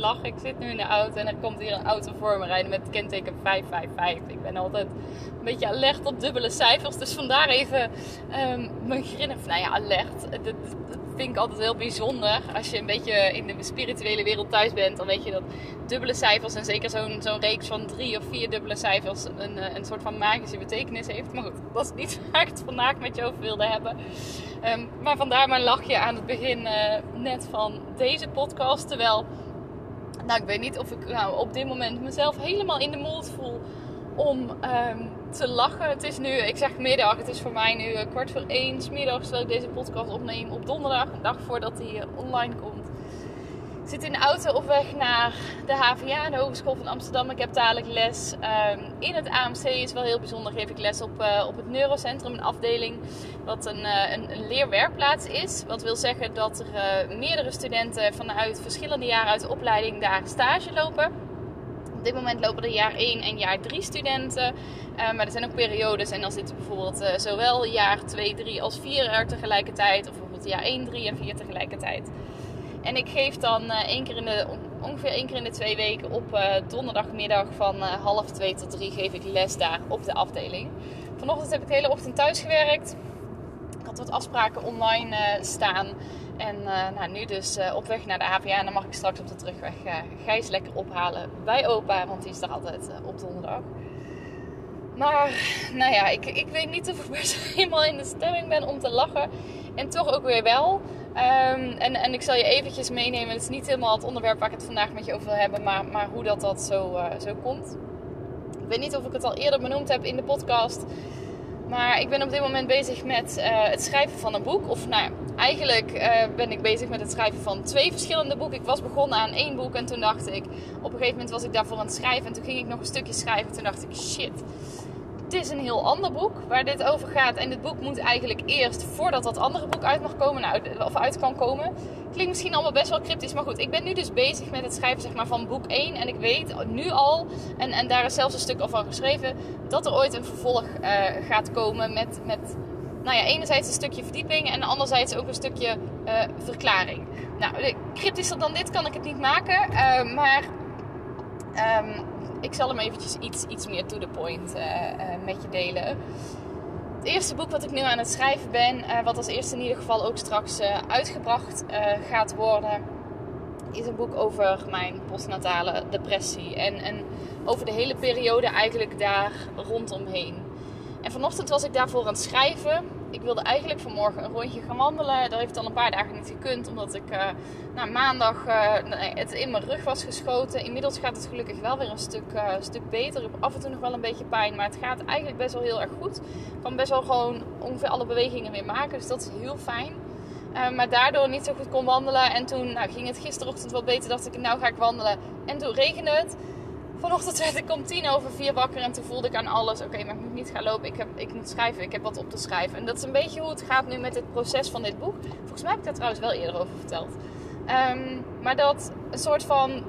Lach, ik zit nu in de auto en er komt hier een auto voor me rijden met kenteken 555. Ik ben altijd een beetje alert op dubbele cijfers, dus vandaar even um, mijn grin. Nou ja, alert. Dat, vind ik altijd heel bijzonder. Als je een beetje in de spirituele wereld thuis bent, dan weet je dat dubbele cijfers en zeker zo'n reeks van drie of vier dubbele cijfers een, eh, een soort van magische betekenis heeft. Maar goed, dat is niet waar ik het vandaag met je over wilde hebben. Um, maar vandaar mijn lachje aan het begin uh, net van deze podcast. Terwijl, nou ik weet niet of ik nou, op dit moment mezelf helemaal in de mood voel om um, te lachen. Het is nu, ik zeg middag, het is voor mij nu uh, kwart voor één. Smiddags terwijl ik deze podcast opneem op donderdag, een dag voordat hij uh, online komt. Zit in de auto op weg naar de HVA, de Hogeschool van Amsterdam. Ik heb dadelijk les um, in het AMC. Is wel heel bijzonder. Geef ik les op, uh, op het Neurocentrum, een afdeling wat een, een, een leerwerkplaats is. Wat wil zeggen dat er meerdere studenten vanuit verschillende jaren uit de opleiding daar stage lopen. Op dit moment lopen er jaar 1 en jaar 3 studenten. Maar er zijn ook periodes en dan zitten bijvoorbeeld zowel jaar 2, 3 als 4 er tegelijkertijd. Of bijvoorbeeld jaar 1, 3 en 4 tegelijkertijd. En ik geef dan uh, één keer in de, ongeveer één keer in de twee weken op donderdagmiddag van half 2 tot 3 geef ik les daar op de afdeling. Vanochtend heb ik de hele ochtend thuis gewerkt. Ik had wat afspraken online staan. En nou, nu dus op weg naar de HVA. En dan mag ik straks op de terugweg Gijs lekker ophalen bij opa. Want die is er altijd op donderdag. Maar nou ja, ik, ik weet niet of ik best helemaal in de stemming ben om te lachen. En toch ook weer wel. Um, en, en ik zal je eventjes meenemen. Het is niet helemaal het onderwerp waar ik het vandaag met je over wil hebben. Maar, maar hoe dat, dat zo, zo komt. Ik weet niet of ik het al eerder benoemd heb in de podcast. Maar ik ben op dit moment bezig met uh, het schrijven van een boek. Of nou, eigenlijk uh, ben ik bezig met het schrijven van twee verschillende boeken. Ik was begonnen aan één boek en toen dacht ik... Op een gegeven moment was ik daarvoor aan het schrijven. En toen ging ik nog een stukje schrijven. En toen dacht ik, shit, het is een heel ander boek waar dit over gaat. En dit boek moet eigenlijk eerst, voordat dat andere boek uit mag komen, nou, of uit kan komen. Klinkt misschien allemaal best wel cryptisch, maar goed. Ik ben nu dus bezig met het schrijven zeg maar, van boek 1. En ik weet nu al, en, en daar is zelfs een stuk al van geschreven, dat er ooit een vervolg uh, gaat komen met, met, nou ja, enerzijds een stukje verdieping en anderzijds ook een stukje uh, verklaring. Nou, cryptischer dan dit kan ik het niet maken, maar... Um, ik zal hem eventjes iets, iets meer to the point uh, uh, met je delen. Het eerste boek wat ik nu aan het schrijven ben, uh, wat als eerste in ieder geval ook straks uitgebracht gaat worden, is een boek over mijn postnatale depressie. En, en over de hele periode eigenlijk daar rondomheen. En vanochtend was ik daarvoor aan het schrijven ik wilde eigenlijk vanmorgen een rondje gaan wandelen. Dat heeft al een paar dagen niet gekund. Omdat ik uh, nou, maandag uh, het in mijn rug was geschoten. Inmiddels gaat het gelukkig wel weer een stuk, uh, stuk beter. Ik heb af en toe nog wel een beetje pijn. Maar het gaat eigenlijk best wel heel erg goed. Ik kan best wel gewoon ongeveer alle bewegingen weer maken. Dus dat is heel fijn. maar daardoor niet zo goed kon wandelen. En toen nou, ging het gisterochtend wat beter. Dacht ik, nou ga ik wandelen. En toen regende het. Vanochtend werd ik om tien over vier wakker en toen voelde ik aan alles: oké, maar ik moet niet gaan lopen, ik, heb, ik moet schrijven, ik heb wat op te schrijven. En dat is een beetje hoe het gaat nu met het proces van dit boek. Volgens mij heb ik daar trouwens wel eerder over verteld. Um, maar dat een soort van,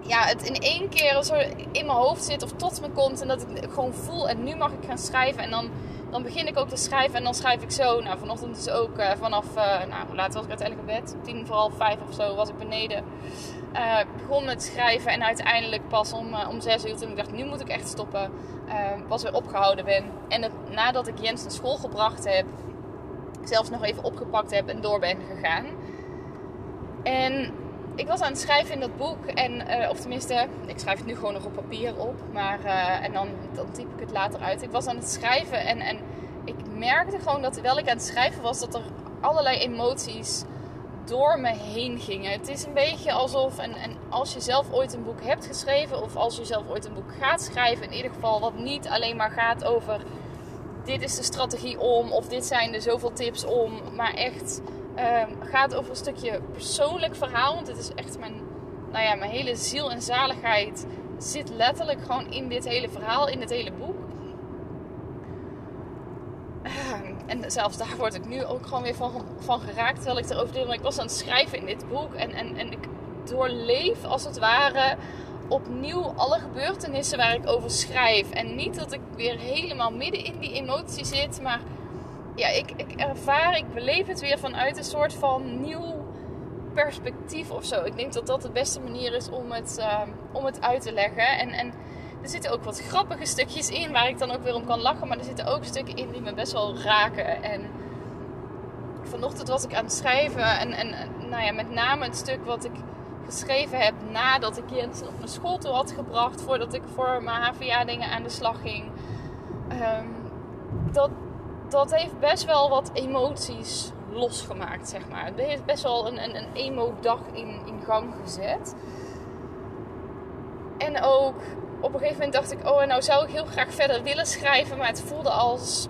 ja, het in één keer in mijn hoofd zit of tot me komt en dat ik gewoon voel en nu mag ik gaan schrijven. En dan, dan begin ik ook te schrijven en dan schrijf ik zo. Nou, vanochtend dus ook uh, vanaf, uh, nou, hoe laat was ik uiteindelijk in bed? Tien voor half vijf of zo was ik beneden. Uh, begon met schrijven en uiteindelijk pas om, om zes uur toen ik dacht, nu moet ik echt stoppen, pas weer opgehouden ben. En het, nadat ik Jens naar school gebracht heb, zelfs nog even opgepakt heb en door ben gegaan. En ik was aan het schrijven in dat boek. En, of tenminste, ik schrijf het nu gewoon nog op papier op. Maar, en dan, dan typ ik het later uit. Ik was aan het schrijven en, en ik merkte gewoon dat terwijl ik aan het schrijven was, dat er allerlei emoties door me heen gingen. Het is een beetje alsof, en, en als je zelf ooit een boek hebt geschreven, of als je zelf ooit een boek gaat schrijven, in ieder geval wat niet alleen maar gaat over dit is de strategie om, of dit zijn de zoveel tips om, maar echt um, gaat over een stukje persoonlijk verhaal. Want het is echt mijn, nou ja, mijn hele ziel en zaligheid zit letterlijk gewoon in dit hele verhaal, in dit hele boek. En zelfs daar word ik nu ook gewoon weer van, geraakt. Terwijl ik erover deel. Maar ik was aan het schrijven in dit boek. En, en, en ik doorleef als het ware opnieuw alle gebeurtenissen waar ik over schrijf. En niet dat ik weer helemaal midden in die emotie zit. Maar ja, ik, ik ervaar, ik beleef het weer vanuit een soort van nieuw perspectief of zo. Ik denk dat dat de beste manier is om het, uh, om het uit te leggen. En, en er zitten ook wat grappige stukjes in waar ik dan ook weer om kan lachen. Maar er zitten ook stukken in die me best wel raken. En vanochtend was ik aan het schrijven. En, en nou ja, met name het stuk wat ik geschreven heb nadat ik Jens op mijn school toe had gebracht. Voordat ik voor mijn HVA dingen aan de slag ging. Ehm, dat, dat heeft best wel wat emoties losgemaakt, zeg maar. Het heeft best wel een, een, een emo-dag in, in gang gezet. En ook op een gegeven moment dacht ik, oh, en nou zou ik heel graag verder willen schrijven, maar het voelde als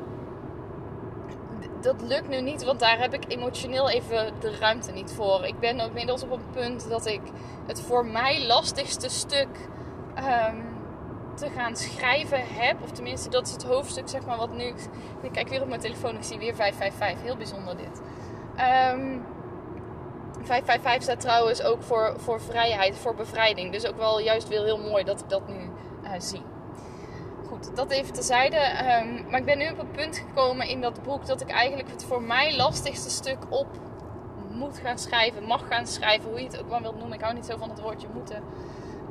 dat lukt nu niet, want daar heb ik emotioneel even de ruimte niet voor. Ik ben inmiddels op een punt dat ik het voor mij lastigste stuk um, te gaan schrijven heb. Of tenminste, dat is het hoofdstuk, zeg maar, wat nu. Ik kijk weer op mijn telefoon, ik zie weer 555. Heel bijzonder dit. Um, 555 staat trouwens ook voor, voor vrijheid, voor bevrijding. Dus ook wel juist weer heel mooi dat ik dat nu uh, zie. Goed, dat even terzijde. Um, maar ik ben nu op een punt gekomen in dat boek dat ik eigenlijk het voor mij lastigste stuk op moet gaan schrijven, mag gaan schrijven, hoe je het ook maar wilt noemen. Ik hou niet zo van het woordje moeten.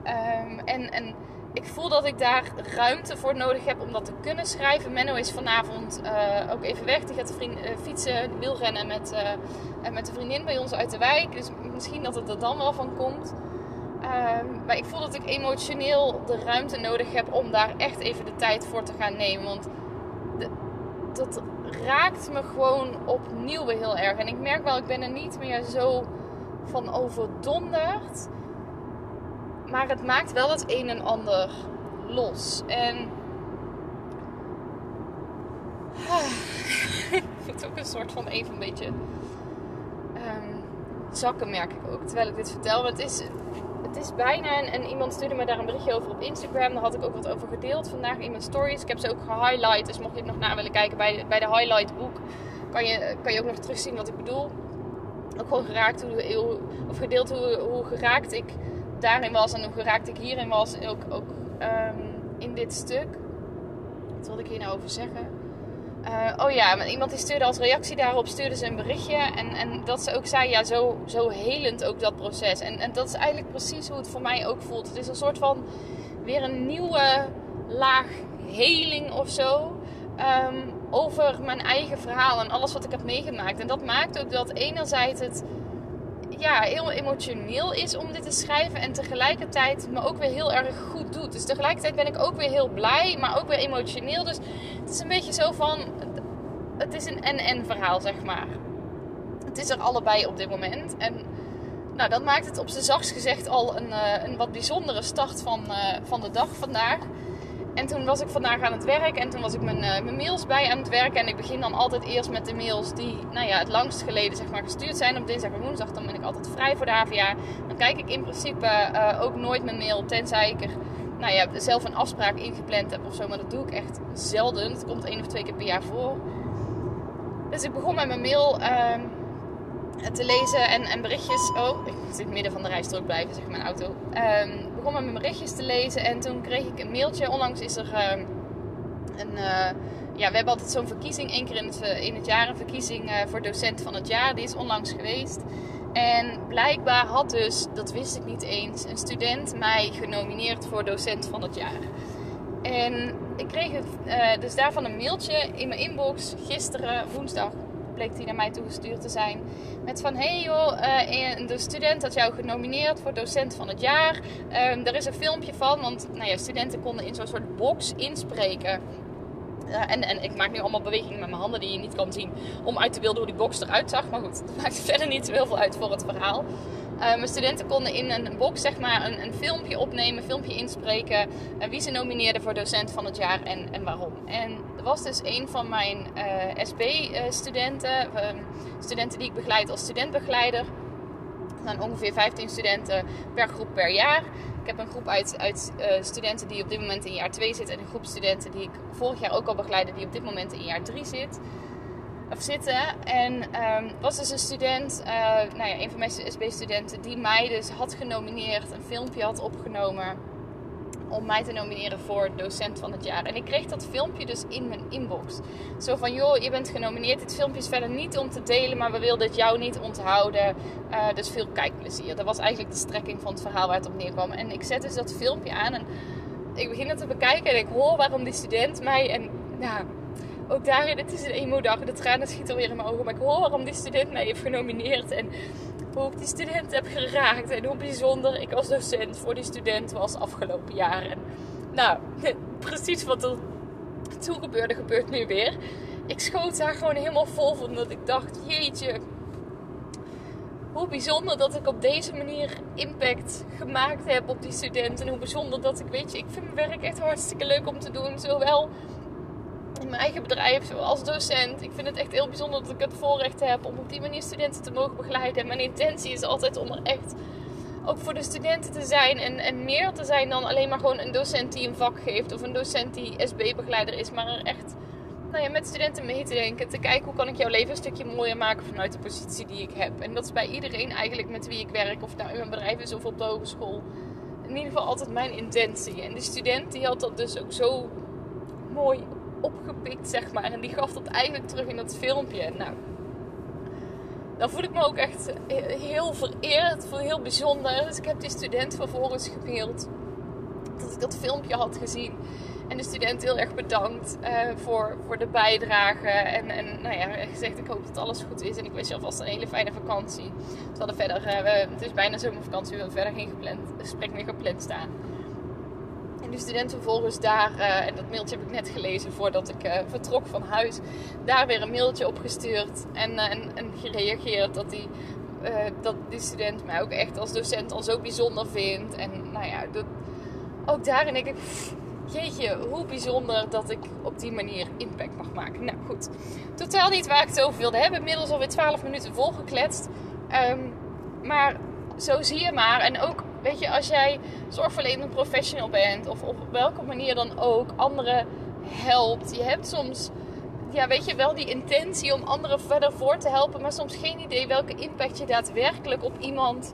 Um, en, en ik voel dat ik daar ruimte voor nodig heb om dat te kunnen schrijven. Menno is vanavond uh, ook even weg. Die gaat vriend, uh, fietsen, wielrennen met, uh, met een vriendin bij ons uit de wijk. Dus misschien dat het er dan wel van komt. Um, maar ik voel dat ik emotioneel de ruimte nodig heb om daar echt even de tijd voor te gaan nemen. Want dat raakt me gewoon opnieuw heel erg. En ik merk wel, ik ben er niet meer zo van overdonderd. Maar het maakt wel het een en ander los. En. ik vind het ook een soort van even een beetje. Um, zakken, merk ik ook. Terwijl ik dit vertel. Want het is, het is bijna. En, iemand stuurde me daar een berichtje over op Instagram. Daar had ik ook wat over gedeeld vandaag in mijn stories. Ik heb ze ook gehighlight. Dus mocht je het nog na willen kijken bij bij de highlight boek. Kan je, kan je ook nog terugzien wat ik bedoel. Ook gewoon geraakt hoe, of gedeeld hoe, hoe geraakt ik daarin was en hoe geraakt ik hierin was. Ook, ook um, in dit stuk. Wat wilde ik hier nou over zeggen? Uh, oh ja, iemand die stuurde als reactie daarop stuurde ze een berichtje. En, en dat ze ook zei, ja, zo, zo helend ook dat proces. En, en dat is eigenlijk precies hoe het voor mij ook voelt. Het is een soort van weer een nieuwe laag heling of zo. Um, over mijn eigen verhaal en alles wat ik heb meegemaakt. En dat maakt ook dat enerzijds het ja, heel emotioneel is om dit te schrijven. En tegelijkertijd me ook weer heel erg goed doet. Dus tegelijkertijd ben ik ook weer heel blij, maar ook weer emotioneel. Dus het is een beetje zo van. Het is een en-en verhaal, zeg maar. Het is er allebei op dit moment. En nou, dat maakt het op zijn zachtst gezegd al een, uh, een wat bijzondere start van, uh, van de dag vandaag. En toen was ik vandaag aan het werk en toen was ik mijn, uh, mijn, mails bij aan het werken. En ik begin dan altijd eerst met de mails die nou ja, het langst geleden zeg maar, gestuurd zijn. Op dinsdag en woensdag dan ben ik altijd vrij voor de HVA. Dan kijk ik in principe uh, ook nooit mijn mail, tenzij ik er nou ja, zelf een afspraak ingepland heb of zo. Maar dat doe ik echt zelden. Het komt één of twee keer per jaar voor. Dus ik begon met mijn mail... Uh, te lezen en, en berichtjes. Oh, ik zit midden van de rijstrook blijven, zeg mijn auto. Um, begon met mijn berichtjes te lezen en toen kreeg ik een mailtje. Onlangs is er uh, een. Uh, ja, we hebben altijd zo'n verkiezing, één keer in het, in het jaar een verkiezing uh, voor docent van het jaar. Die is onlangs geweest. En blijkbaar had dus, dat wist ik niet eens, een student mij genomineerd voor docent van het jaar. En ik kreeg het, dus daarvan een mailtje in mijn inbox gisteren, woensdag, bleek die naar mij toegestuurd te zijn. Met van, hey joh, uh, de student had jou genomineerd voor docent van het jaar. Uh, er is een filmpje van, want nou ja, studenten konden in zo'n soort box inspreken. En, en ik maak nu allemaal bewegingen met mijn handen die je niet kan zien. Om uit te beelden hoe die box eruit zag. Maar goed, dat maakt verder niet zo heel veel uit voor het verhaal. Uh, mijn studenten konden in een box zeg maar een, een filmpje opnemen, een filmpje inspreken. Uh, wie ze nomineerden voor docent van het jaar en, en waarom. En was dus een van mijn SB-studenten, ehm, studenten die ik begeleid als studentbegeleider. Er zijn ongeveer 15 studenten per groep per jaar. Ik heb een groep uit, uit uh, studenten die op dit moment in jaar 2 zitten. En een groep studenten die ik vorig jaar ook al begeleidde, die op dit moment in jaar 3 zit. Of zitten. En um, was dus een student, uh, nou ja, een van mijn SB-studenten, die mij dus had genomineerd, een filmpje had opgenomen om mij te nomineren voor docent van het jaar. En ik kreeg dat filmpje dus in mijn inbox. Zo van, joh, je bent genomineerd. Dit filmpje is verder niet om te delen, maar we wilden het jou niet onthouden. Uh, dus veel kijkplezier. Dat was eigenlijk de strekking van het verhaal waar het op neerkwam. En ik zet dus dat filmpje aan en ik begin het te bekijken en ik hoor waarom die student mij... En nou, ook daarin, het is een emo-dag. De tranen schieten weer in mijn ogen. Maar ik hoor waarom die student mij heeft genomineerd. En hoe ik die student heb geraakt en hoe bijzonder ik als docent voor die student was afgelopen jaren. Nou, precies wat er toen gebeurde, gebeurt nu weer. Ik schoot daar gewoon helemaal vol van dat ik dacht, jeetje, hoe bijzonder dat ik op deze manier impact gemaakt heb op die student. En hoe bijzonder dat ik, weet je, ik vind mijn werk echt hartstikke leuk om te doen. Zowel in mijn eigen bedrijf, als docent. Ik vind het echt heel bijzonder dat ik het voorrecht heb om op die manier studenten te mogen begeleiden. En mijn intentie is altijd om er echt ook voor de studenten te zijn en, en meer te zijn dan alleen maar gewoon een docent die een vak geeft of een docent die SB-begeleider is, maar er echt nou ja, met studenten mee te denken. Te kijken hoe kan ik jouw leven een stukje mooier maken vanuit de positie die ik heb. En dat is bij iedereen eigenlijk met wie ik werk, of nou in mijn bedrijf is of op de hogeschool. In ieder geval altijd mijn intentie. En de student die had dat dus ook zo mooi opgepikt, zeg maar. En die gaf dat eigenlijk terug in dat filmpje. Nou, dan voel ik me ook echt heel vereerd, heel bijzonder. Dus ik heb die student vervolgens gemaild dat ik dat filmpje had gezien. En de student heel erg bedankt uh, voor, voor de bijdrage. En, en nou ja, gezegd ik hoop dat alles goed is. En ik wens je alvast een hele fijne vakantie. We hadden verder, het is bijna zomervakantie, we hebben verder geen gepland, gesprek meer gepland staan. En de student vervolgens daar, uh, en dat mailtje heb ik net gelezen voordat ik uh, vertrok van huis, daar weer een mailtje opgestuurd en, uh, en, en, gereageerd dat die, dat die student mij ook echt als docent al zo bijzonder vindt. En nou ja, dat, ook daarin denk ik, pff, jeetje, hoe bijzonder dat ik op die manier impact mag maken. Nou goed, totaal niet waar ik het over wilde hebben. Inmiddels alweer 12 minuten volgekletst. Um, maar zo zie je maar. En ook weet je, als jij zorgverlenend professional bent, of op welke manier dan ook, anderen helpt. Je hebt soms, ja, weet je, wel die intentie om anderen verder voor te helpen, maar soms geen idee welke impact je daadwerkelijk op iemand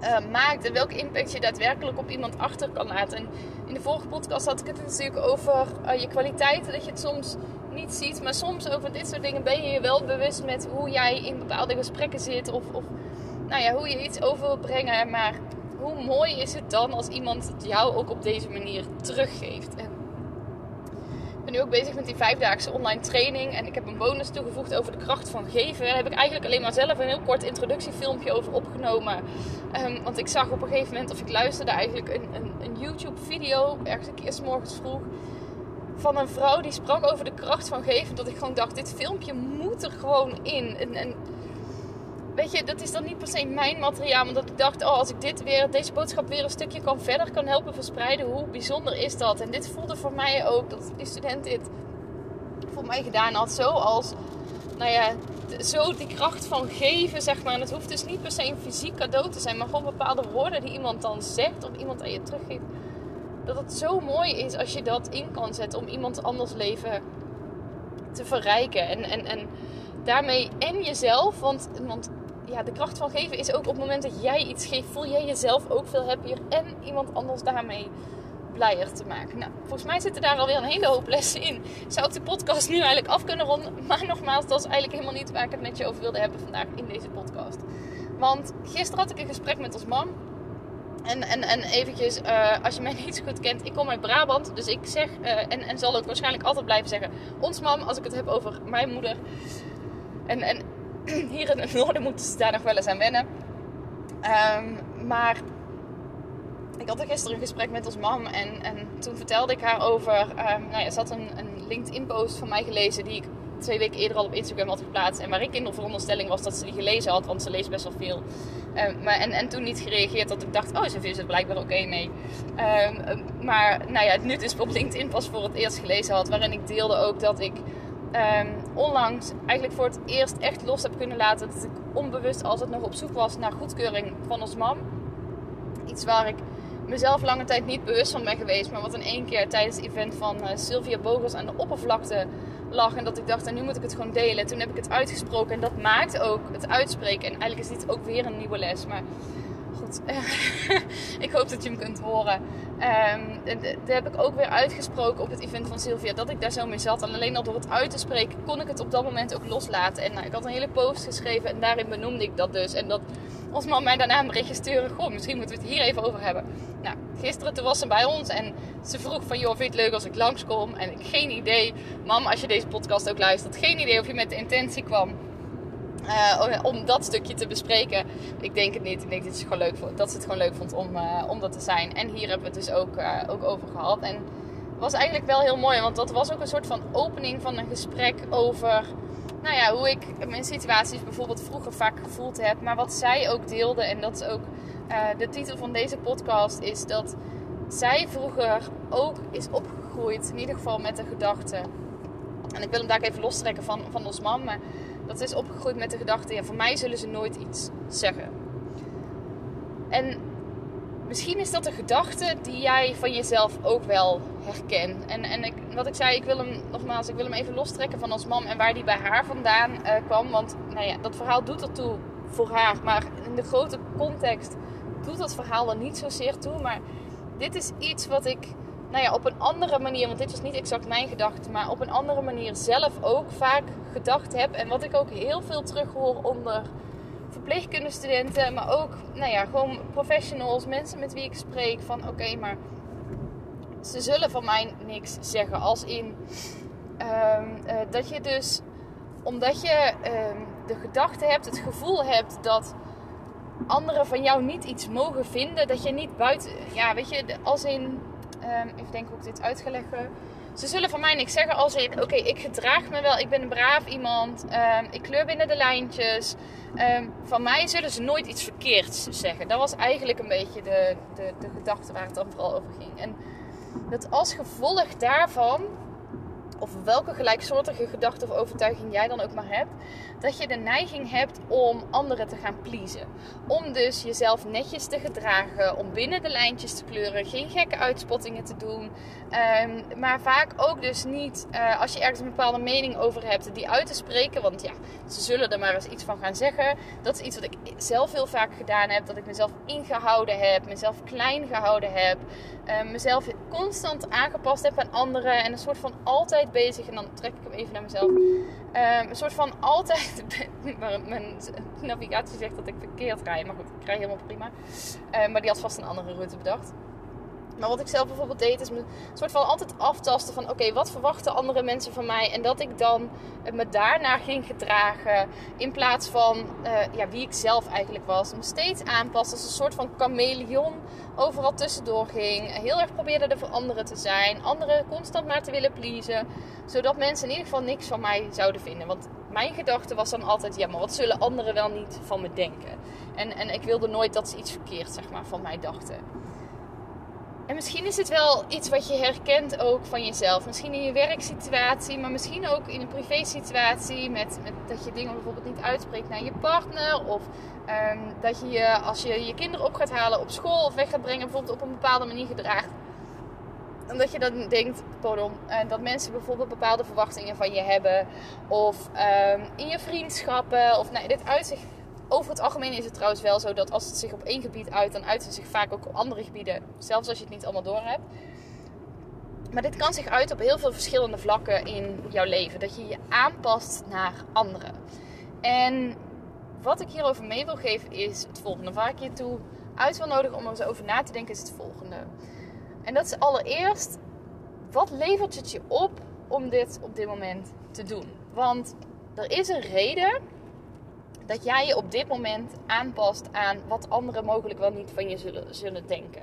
uh, maakt en welke impact je daadwerkelijk op iemand achter kan laten. En in de vorige podcast had ik het natuurlijk over uh, je kwaliteiten, dat je het soms niet ziet, maar soms over dit soort dingen ben je je wel bewust met hoe jij in bepaalde gesprekken zit of, of nou ja, hoe je iets over wil brengen. Maar hoe mooi is het dan als iemand het jou ook op deze manier teruggeeft? En ik ben nu ook bezig met die vijfdaagse online training. En ik heb een bonus toegevoegd over de kracht van geven. Daar heb ik eigenlijk alleen maar zelf een heel kort introductiefilmpje over opgenomen. Um, want ik zag op een gegeven moment, of ik luisterde eigenlijk een, een, een YouTube-video, ergens een keer morgens vroeg. Van een vrouw die sprak over de kracht van geven. Dat ik gewoon dacht: dit filmpje moet er gewoon in. En weet je, dat is dan niet per se mijn materiaal. Maar dat ik dacht, oh, als ik dit weer, deze boodschap weer een stukje kan verder kan helpen verspreiden, hoe bijzonder is dat? En dit voelde voor mij ook, dat die student dit voor mij gedaan had. Zo als, nou ja, zo die kracht van geven, zeg maar. En het hoeft dus niet per se een fysiek cadeau te zijn, maar gewoon bepaalde woorden die iemand dan zegt of iemand aan je teruggeeft. Dat het zo mooi is als je dat in kan zetten om iemand anders leven te verrijken. En, en, en daarmee en jezelf, want, want ja, de kracht van geven is ook op het moment dat jij iets geeft, voel jij jezelf ook veel happier en iemand anders daarmee blijer te maken. Nou, volgens mij zitten daar alweer een hele hoop lessen in. Zou ik de podcast nu eigenlijk af kunnen ronden? Maar nogmaals, dat is eigenlijk helemaal niet waar ik het met je over wilde hebben vandaag in deze podcast. Want gisteren had ik een gesprek met ons man. En, en, en eventjes, uh, als je mij niet zo goed kent, ik kom uit Brabant. Dus ik zeg, uh, en, en zal ook waarschijnlijk altijd blijven zeggen, ons mam, als ik het heb over mijn moeder. En, en hier in het noorden moeten ze daar nog wel eens aan wennen. Um, maar ik had er gisteren een gesprek met ons mam en, en toen vertelde ik haar over. Um, nou ja, ze had een, een LinkedIn-post van mij gelezen die ik twee weken eerder al op Instagram had geplaatst. En waar ik in de veronderstelling was dat ze die gelezen had, want ze leest best wel veel. Um, maar, en, en toen niet gereageerd, dat ik dacht, oh, ze vindt het blijkbaar oké mee. Maar nou ja, nu dus op LinkedIn pas voor het eerst gelezen had, waarin ik deelde ook dat ik um, onlangs eigenlijk voor het eerst echt los heb kunnen laten. Dat ik onbewust het nog op zoek was naar goedkeuring van ons mam. Iets waar ik mezelf lange tijd niet bewust van ben geweest. Maar wat in één keer tijdens het event van uh, Sylvia Bogers aan de oppervlakte lag. En dat ik dacht, en nu moet ik het gewoon delen. Toen heb ik het uitgesproken. En dat maakt ook het uitspreken. En eigenlijk is dit ook weer een nieuwe les. Maar ik hoop dat je hem kunt horen. Um, dat heb ik ook weer uitgesproken op het event van Sylvia. Dat ik daar zo mee zat. En alleen al door het uit te spreken kon ik het op dat moment ook loslaten. En nou, ik had een hele post geschreven. En daarin benoemde ik dat dus. En dat ons man mij daarna een berichtje sturen. Goh, misschien moeten we het hier even over hebben. Nou, gisteren toen was ze bij ons. En ze vroeg van, joh, vind je het leuk als ik langskom? En ik geen idee. Mam, als je deze podcast ook luistert. Geen idee of je met de intentie kwam uh, om dat stukje te bespreken. Ik denk het niet. Ik denk dat ze het gewoon leuk vond, dat het gewoon leuk vond om, uh, om dat te zijn. En hier hebben we het dus ook, uh, ook over gehad. En het was eigenlijk wel heel mooi, want dat was ook een soort van opening van een gesprek over nou ja, hoe ik mijn situaties bijvoorbeeld vroeger vaak gevoeld heb. Maar wat zij ook deelde, en dat is ook de titel van deze podcast, is dat zij vroeger ook is opgegroeid, in ieder geval met de gedachte. En ik wil hem daar even lostrekken van, van ons man, maar dat is opgegroeid met de gedachte: ja, van mij zullen ze nooit iets zeggen. En misschien is dat een gedachte die jij van jezelf ook wel herkent. En, en ik, wat ik zei, ik wil hem nogmaals, ik wil hem even lostrekken van ons mam en waar die bij haar vandaan uh, kwam. Want nou ja, dat verhaal doet ertoe voor haar. Maar in de grote context doet dat verhaal er niet zozeer toe. Maar dit is iets wat ik nou ja, op een andere manier, want dit was niet exact mijn gedachte, maar op een andere manier zelf ook vaak gedacht heb. En wat ik ook heel veel terughoor onder verpleegkundestudenten, maar ook, nou ja, gewoon professionals, mensen met wie ik spreek, van oké, maar ze zullen van mij niks zeggen. Als in um, uh, dat je dus, omdat je um, de gedachte hebt, het gevoel hebt dat anderen van jou niet iets mogen vinden, dat je niet buiten, ja, weet je, als in Um, even denken hoe ik dit uit ga leggen. Ze zullen van mij niks zeggen als in: oké, ik gedraag me wel, ik ben een braaf iemand, um, ik kleur binnen de lijntjes. Um, van mij zullen ze nooit iets verkeerds zeggen. Dat was eigenlijk een beetje de, de, de gedachte waar het dan vooral over ging. En dat als gevolg daarvan of welke gelijksoortige gedachte of overtuiging jij dan ook maar hebt, dat je de neiging hebt om anderen te gaan pleasen. Om dus jezelf netjes te gedragen, om binnen de lijntjes te kleuren, geen gekke uitspottingen te doen. Um, maar vaak ook dus niet, uh, als je ergens een bepaalde mening over hebt, die uit te spreken. Want ja, ze zullen er maar eens iets van gaan zeggen. Dat is iets wat ik zelf heel vaak gedaan heb. Dat ik mezelf ingehouden heb, mezelf klein gehouden heb. Uh, mezelf constant aangepast heb aan anderen. En een soort van altijd bezig. En dan trek ik hem even naar mezelf. Um, een soort van altijd. mijn navigatie zegt dat ik verkeerd rijd. Maar goed, ik rij helemaal prima. Um, maar die had vast een andere route bedacht. Maar wat ik zelf bijvoorbeeld deed, is me soort van altijd aftasten van oké, wat verwachten andere mensen van mij? En dat ik dan me daarnaar ging gedragen. In plaats van uh, ja, wie ik zelf eigenlijk was. Me steeds aanpassen als een soort van chameleon overal tussendoor ging. Heel erg probeerde er voor anderen te zijn. Anderen constant maar te willen pleasen. Zodat mensen in ieder geval niks van mij zouden vinden. Want mijn gedachte was dan altijd, ja, maar wat zullen anderen wel niet van me denken? En, en ik wilde nooit dat ze iets verkeerd zeg maar, van mij dachten. En misschien is het wel iets wat je herkent ook van jezelf. Misschien in je werksituatie, maar misschien ook in een privésituatie. Met, met dat je dingen bijvoorbeeld niet uitspreekt naar je partner. Of um, dat je je, als je je kinderen op gaat halen op school of weg gaat brengen, bijvoorbeeld op een bepaalde manier gedraagt. Omdat je dan denkt, pardon, uh, dat mensen bijvoorbeeld bepaalde verwachtingen van je hebben. Of um, in je vriendschappen. Of nou, dit uitzicht over het algemeen is het trouwens wel zo dat als het zich op één gebied uit, dan uit het zich vaak ook op andere gebieden. Zelfs als je het niet allemaal door hebt. Maar dit kan zich uit op heel veel verschillende vlakken in jouw leven. Dat je je aanpast naar anderen. En wat ik hierover mee wil geven is het volgende. Waar ik je toe uit wil nodigen om er eens over na te denken is het volgende. En dat is allereerst, wat levert het je op om dit op dit moment te doen? Want er is een reden dat jij je op dit moment aanpast aan wat anderen mogelijk wel niet van je zullen, zullen denken.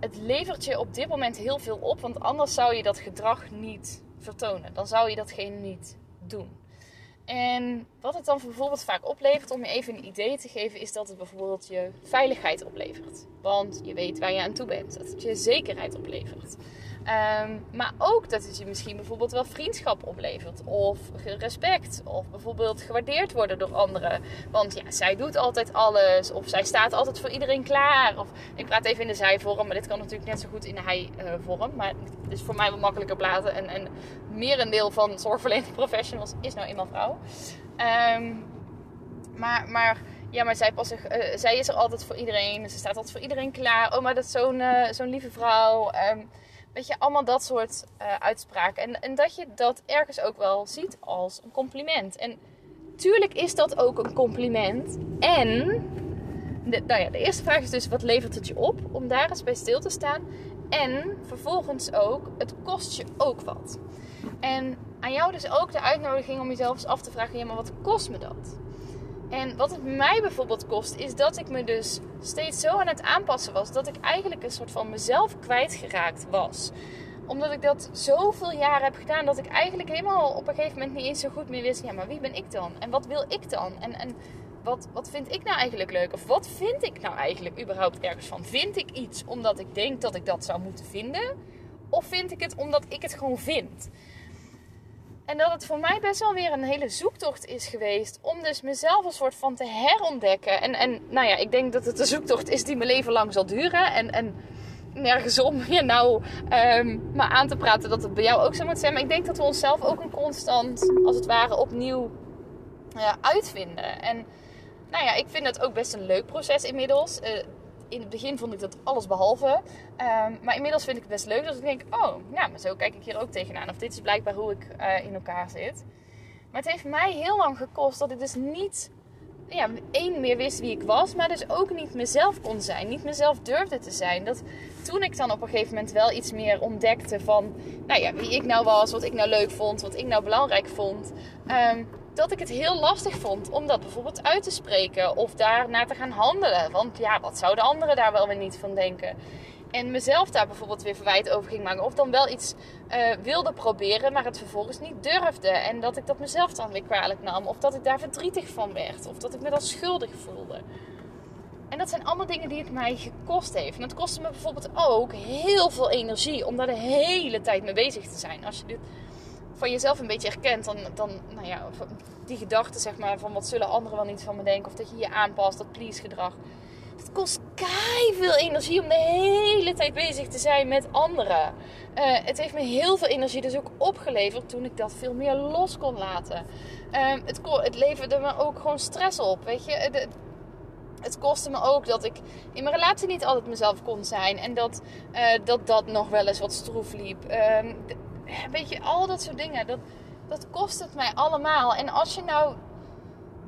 Het levert je op dit moment heel veel op, want anders zou je dat gedrag niet vertonen. Dan zou je datgene niet doen. En wat het dan bijvoorbeeld vaak oplevert, om je even een idee te geven, is dat het bijvoorbeeld je veiligheid oplevert. Want je weet waar je aan toe bent. Dat het je zekerheid oplevert. Ehm, maar ook dat het je misschien bijvoorbeeld wel vriendschap oplevert. Of respect. Of bijvoorbeeld gewaardeerd worden door anderen. Want ja, zij doet altijd alles. Of zij staat altijd voor iedereen klaar. Of ik praat even in de zijvorm. Maar dit kan natuurlijk net zo goed in de hij-vorm. maar het is voor mij wat makkelijker praten. En, en merendeel van zorgverlenende professionals is nou eenmaal vrouw. Ehm, maar... maar ja, maar zij, pas, uh, zij is er altijd voor iedereen. Ze staat altijd voor iedereen klaar. Oh, maar dat is zo'n zo'n lieve vrouw. Um, Weet je, allemaal dat soort uh, uitspraken. En, en dat je dat ergens ook wel ziet als een compliment. En tuurlijk is dat ook een compliment. En, de, nou ja, de eerste vraag is dus: wat levert het je op? Om daar eens bij stil te staan. En vervolgens ook, het kost je ook wat. En aan jou dus ook de uitnodiging om jezelf eens af te vragen: ja, maar wat kost me dat? En wat het mij bijvoorbeeld kost, is dat ik me dus steeds zo aan het aanpassen was dat ik eigenlijk een soort van mezelf kwijtgeraakt was. Omdat ik dat zoveel jaren heb gedaan, dat ik eigenlijk helemaal op een gegeven moment niet eens zo goed meer wist: ja, maar wie ben ik dan? En wat wil ik dan? En, en wat, wat vind ik nou eigenlijk leuk? Of wat vind ik nou eigenlijk überhaupt ergens van? Vind ik iets omdat ik denk dat ik dat zou moeten vinden? Of vind ik het omdat ik het gewoon vind? En dat het voor mij best wel weer een hele zoektocht is geweest. Om dus mezelf een soort van te herontdekken. En, en nou ja, ik denk dat het een zoektocht is die mijn leven lang zal duren. En, en nergens om je nou um, maar aan te praten dat het bij jou ook zo moet zijn. Maar ik denk dat we onszelf ook een constant, als het ware, opnieuw uitvinden. En nou ja, ik vind het ook best een leuk proces inmiddels. Uh, in het begin vond ik dat alles behalve. Um, maar inmiddels vind ik het best leuk. Dus ik denk, oh, nou, maar zo kijk ik hier ook tegenaan. Of dit is blijkbaar hoe ik uh, in elkaar zit. Maar het heeft mij heel lang gekost dat ik dus niet ja, één meer wist wie ik was, maar dus ook niet mezelf kon zijn, niet mezelf durfde te zijn. Dat toen ik dan op een gegeven moment wel iets meer ontdekte van, nou ja, wie ik nou was, wat ik nou leuk vond, wat ik nou belangrijk vond, um, dat ik het heel lastig vond om dat bijvoorbeeld uit te spreken of daarnaar te gaan handelen. Want ja, wat zouden anderen daar wel weer niet van denken? En mezelf daar bijvoorbeeld weer verwijt over ging maken. Of dan wel iets uh, wilde proberen, maar het vervolgens niet durfde. En dat ik dat mezelf dan weer kwalijk nam. Of dat ik daar verdrietig van werd. Of dat ik me dan schuldig voelde. En dat zijn allemaal dingen die het mij gekost heeft. En het kostte me bijvoorbeeld ook heel veel energie om daar de hele tijd mee bezig te zijn. Als je dit van jezelf een beetje herkent, dan, dan nou ja, die gedachte zeg maar van wat zullen anderen wel niet van me denken. Of dat je je aanpast, dat please gedrag. Het kost kei veel energie om de hele tijd bezig te zijn met anderen. Uh, het heeft me heel veel energie dus ook opgeleverd toen ik dat veel meer los kon laten. Uh, het, het leverde me ook gewoon stress op, weet je. Het, het kostte me ook dat ik in mijn relatie niet altijd mezelf kon zijn. En dat uh, dat, dat nog wel eens wat stroef liep. Ehm, weet je, al dat soort dingen. Dat, dat kost het mij allemaal. En als je nou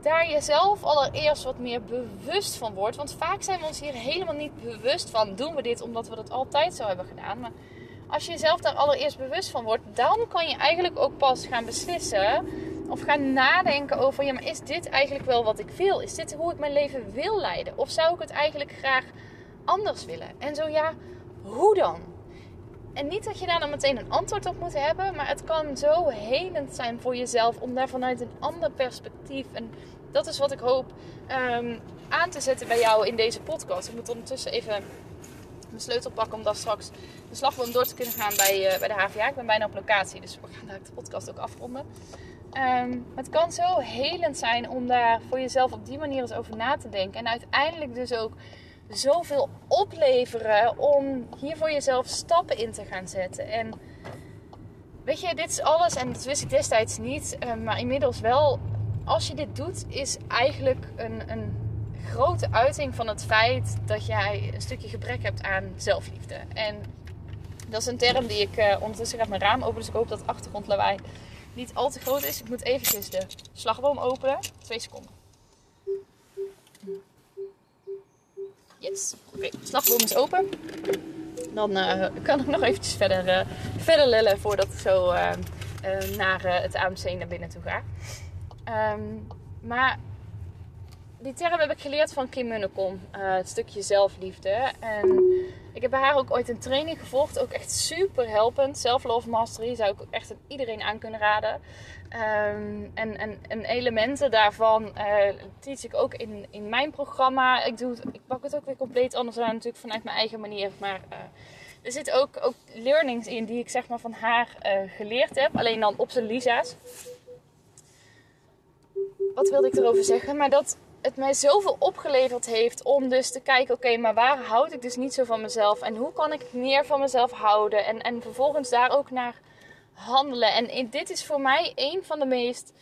daar jezelf allereerst wat meer bewust van wordt. Want vaak zijn we ons hier helemaal niet bewust van. Doen we dit omdat we dat altijd zo hebben gedaan. Maar als je jezelf daar allereerst bewust van wordt, dan kan je eigenlijk ook pas gaan beslissen. Of gaan nadenken over, ja, maar is dit eigenlijk wel wat ik wil? Is dit hoe ik mijn leven wil leiden? Of zou ik het eigenlijk graag anders willen? En zo ja, hoe dan? En niet dat je daar dan meteen een antwoord op moet hebben, maar het kan zo helend zijn voor jezelf om daar vanuit een ander perspectief. En dat is wat ik hoop um, aan te zetten bij jou in deze podcast. Ik moet ondertussen even mijn sleutel pakken om daar straks de slagboom door te kunnen gaan bij, uh, bij de HVA. Ik ben bijna op locatie, dus we gaan daar de podcast ook afronden. Um, het kan zo helend zijn om daar voor jezelf op die manier eens over na te denken. En uiteindelijk dus ook zoveel opleveren om hier voor jezelf stappen in te gaan zetten. En weet je, dit is alles, en dat wist ik destijds niet, uh, maar inmiddels wel. Als je dit doet, is eigenlijk een, een grote uiting van het feit dat jij een stukje gebrek hebt aan zelfliefde. En Dat is een term die ik uh, ondertussen gaat mijn raam open. Dus ik hoop dat achtergrondlawaai niet al te groot is. Ik moet eventjes de slagboom openen. Twee seconden. Yes. Oké, de slagboom is open. Dan uh, kan ik nog eventjes verder, uh, verder lellen voordat ik zo naar het AMC naar binnen toe ga. Um, maar die term heb ik geleerd van Kim Munnekom. Het stukje zelfliefde. En ik heb bij haar ook ooit een training gevolgd. Ook echt super helpend. Self-love mastery zou ik echt aan iedereen aan kunnen raden. Um, en, en, en, elementen daarvan uh, teach ik ook in, in mijn programma. Ik, doe ik pak het ook weer compleet anders aan. Natuurlijk vanuit mijn eigen manier. Maar uh, er zitten ook, ook learnings in die ik zeg maar van haar geleerd heb. Alleen dan op zijn Lisa's. Wat wilde ik erover zeggen? Maar dat het mij zoveel opgeleverd heeft om dus te kijken, oké, maar waar houd ik dus niet zo van mezelf? En hoe kan ik meer van mezelf houden? En, en vervolgens daar ook naar handelen. En dit is voor mij een van de meest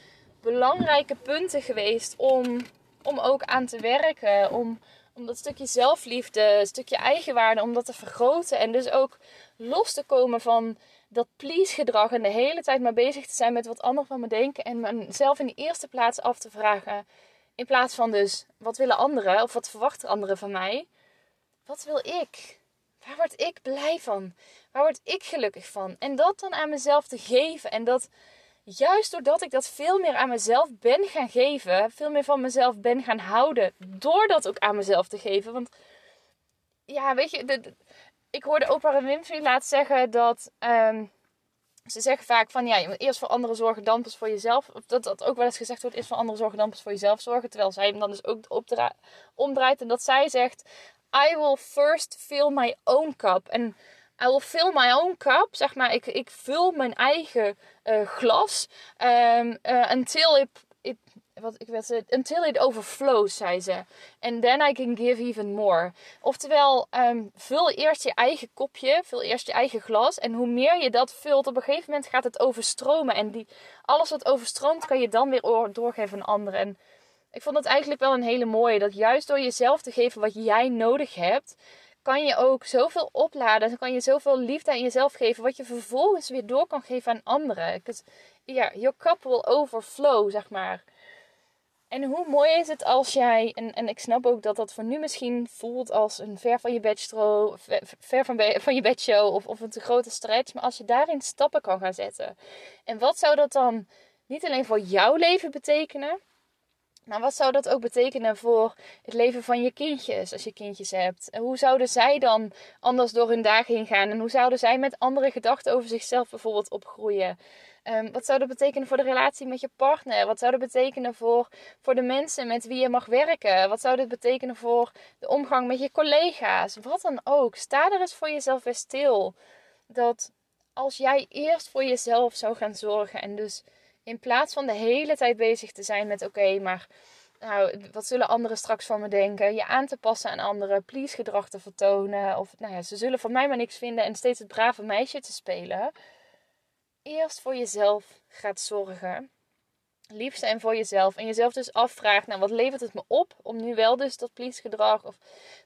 belangrijke punten geweest om, om ook aan te werken. Om, om dat stukje zelfliefde, stukje eigenwaarde, om dat te vergroten. En dus ook los te komen van dat please gedrag en de hele tijd maar bezig te zijn met wat anderen van me denken. En mezelf in de eerste plaats af te vragen in plaats van dus, wat willen anderen of wat verwachten anderen van mij? Wat wil ik? Waar word ik blij van? Waar word ik gelukkig van? En dat dan aan mezelf te geven. En dat juist doordat ik dat veel meer aan mezelf ben gaan geven, veel meer van mezelf ben gaan houden, door dat ook aan mezelf te geven. Want ja, weet je, ik hoorde Oprah Winfrey laat zeggen dat. Ehm, ze zeggen vaak van ja, je moet eerst voor anderen zorgen, dan pas voor jezelf. Of dat dat ook wel eens gezegd wordt, eerst voor anderen zorgen, dan pas voor jezelf zorgen. Terwijl zij hem dan dus ook omdraait. En dat zij zegt, I will first fill my own cup. En I will fill my own cup, zeg maar, ik, ik vul mijn eigen uh, glas. Um, until it wat ik wil zeggen, until it overflows, zei ze. And then I can give even more. Oftewel, um, vul eerst je eigen kopje, vul eerst je eigen glas. En hoe meer je dat vult, op een gegeven moment gaat het overstromen. En die, alles wat overstroomt, kan je dan weer doorgeven aan anderen. En ik vond het eigenlijk wel een hele mooie. Dat juist door jezelf te geven wat jij nodig hebt, kan je ook zoveel opladen. Dan kan je zoveel liefde aan jezelf geven, wat je vervolgens weer door kan geven aan anderen. Ja, your cup will overflow, zeg maar. En hoe mooi is het als jij, en, en ik snap ook dat dat voor nu misschien voelt als een ver van je bedshow, ver van, van je bedshow of, of een te grote stretch, maar als je daarin stappen kan gaan zetten. En wat zou dat dan niet alleen voor jouw leven betekenen, maar wat zou dat ook betekenen voor het leven van je kindjes, als je kindjes hebt? En hoe zouden zij dan anders door hun dagen heen gaan? En hoe zouden zij met andere gedachten over zichzelf bijvoorbeeld opgroeien? Um, wat zou dat betekenen voor de relatie met je partner? Wat zou dat betekenen voor, voor de mensen met wie je mag werken? Wat zou dit betekenen voor de omgang met je collega's? Wat dan ook. Sta er eens voor jezelf weer stil. Dat als jij eerst voor jezelf zou gaan zorgen en dus in plaats van de hele tijd bezig te zijn met oké, maar nou, wat zullen anderen straks van me denken? Je aan te passen aan anderen, please gedrag te vertonen. Of nou ja, ze zullen van mij maar niks vinden en steeds het brave meisje te spelen eerst voor jezelf gaat zorgen. Lief zijn voor jezelf. En jezelf dus afvraagt, nou wat levert het me op om nu wel dus dat please gedrag of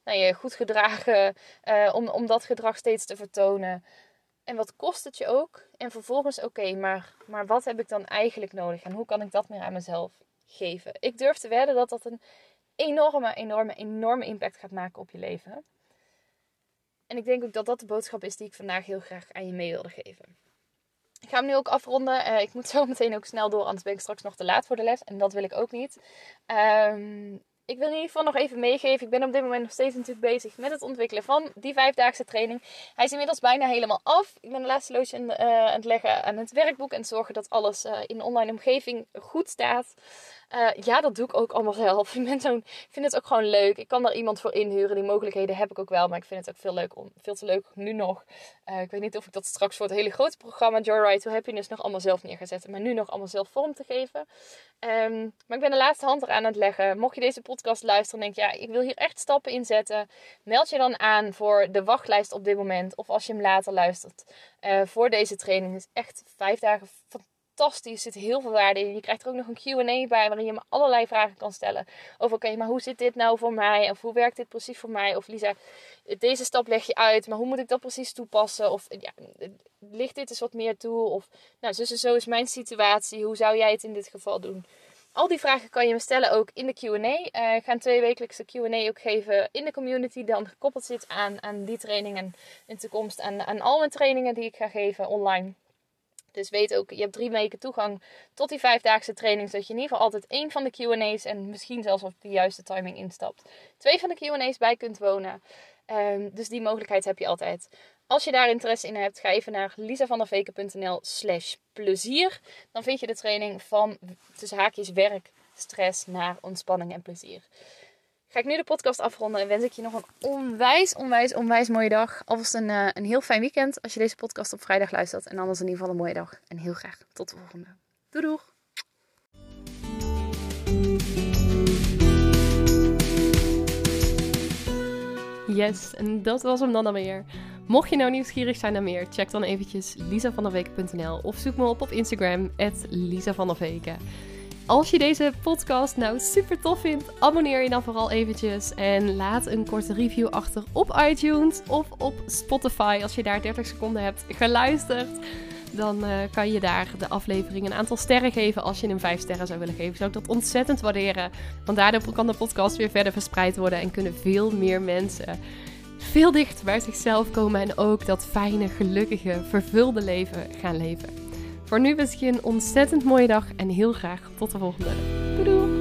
nou, je goed gedragen, uh, om, om dat gedrag steeds te vertonen. En wat kost het je ook? En vervolgens, oké, maar, maar wat heb ik dan eigenlijk nodig? En hoe kan ik dat meer aan mezelf geven? Ik durf te wedden dat dat een enorme, enorme, enorme impact gaat maken op je leven. En ik denk ook dat dat de boodschap is die ik vandaag heel graag aan je mee wilde geven. Ik ga hem nu ook afronden. Uh, ik moet zo meteen ook snel door, anders ben ik straks nog te laat voor de les. En dat wil ik ook niet. Um, ik wil in ieder geval nog even meegeven. Ik ben op dit moment nog steeds natuurlijk bezig met het ontwikkelen van die vijfdaagse training. Hij is inmiddels bijna helemaal af. Ik ben de laatste loodje uh, aan het leggen aan het werkboek. En zorgen dat alles uh, in de online omgeving goed staat. Uh, ja, dat doe ik ook allemaal zelf. Ik, vind het ook gewoon leuk. Ik kan daar iemand voor inhuren. Die mogelijkheden heb ik ook wel. Maar ik vind het ook veel, leuk om, veel te leuk nu nog. Uh, ik weet niet of ik dat straks voor het hele grote programma Joyride to Happiness nog allemaal zelf neer ga zetten. Maar nu nog allemaal zelf vorm te geven. Um, maar ik ben de laatste hand eraan aan het leggen. Mocht je deze podcast luisteren en denk ja, ik wil hier echt stappen in zetten. Meld je dan aan voor de wachtlijst op dit moment. Of als je hem later luistert. Uh, voor deze training. Is echt vijf dagen fantastisch. Er zit heel veel waarde in. Je krijgt er ook nog een Q&A bij waarin je me allerlei vragen kan stellen. Over, oké, maar hoe zit dit nou voor mij? Of hoe werkt dit precies voor mij? Of Lisa, deze stap leg je uit, maar hoe moet ik dat precies toepassen? Of ja, ligt dit eens wat meer toe? Of, nou, zus en zo is mijn situatie. Hoe zou jij het in dit geval doen? Al die vragen kan je me stellen ook in de Q&A. Uh, ik ga een Q&A ook geven in de community. Dan gekoppeld zit aan, aan die trainingen in de toekomst. Aan, aan al mijn trainingen die ik ga geven online. Dus weet ook, je hebt drie weken toegang tot die vijfdaagse training. Zodat je in ieder geval altijd één van de Q&A's en misschien zelfs op de juiste timing instapt. Twee van de Q&A's bij kunt wonen. Um, dus die mogelijkheid heb je altijd. Als je daar interesse in hebt, ga even naar lisavanderveken.nl slash plezier. Dan vind je de training van tussen haakjes werk, stress naar ontspanning en plezier. Ga ik nu de podcast afronden en wens ik je nog een onwijs, onwijs, onwijs mooie dag. Alvast een, uh, een heel fijn weekend als je deze podcast op vrijdag luistert. En anders in ieder geval een mooie dag. En heel graag tot de volgende. Doei doeg! Yes, en dat was hem dan alweer. Mocht je nou nieuwsgierig zijn naar meer, check dan eventjes lisavanderweken.nl of zoek me op op Instagram, @lisavanderweken. Als je deze podcast nou super tof vindt, abonneer je dan vooral eventjes en laat een korte review achter op iTunes of op Spotify als je daar 30 seconden hebt geluisterd. Dan uh, kan je daar de aflevering een aantal sterren geven. Als je hem 5 sterren zou willen geven, zou ik dat ontzettend waarderen. Want daardoor kan de podcast weer verder verspreid worden en kunnen veel meer mensen veel dichter bij zichzelf komen en ook dat fijne, gelukkige, vervulde leven gaan leven. Voor nu wens ik je een ontzettend mooie dag en heel graag tot de volgende. Doei doei!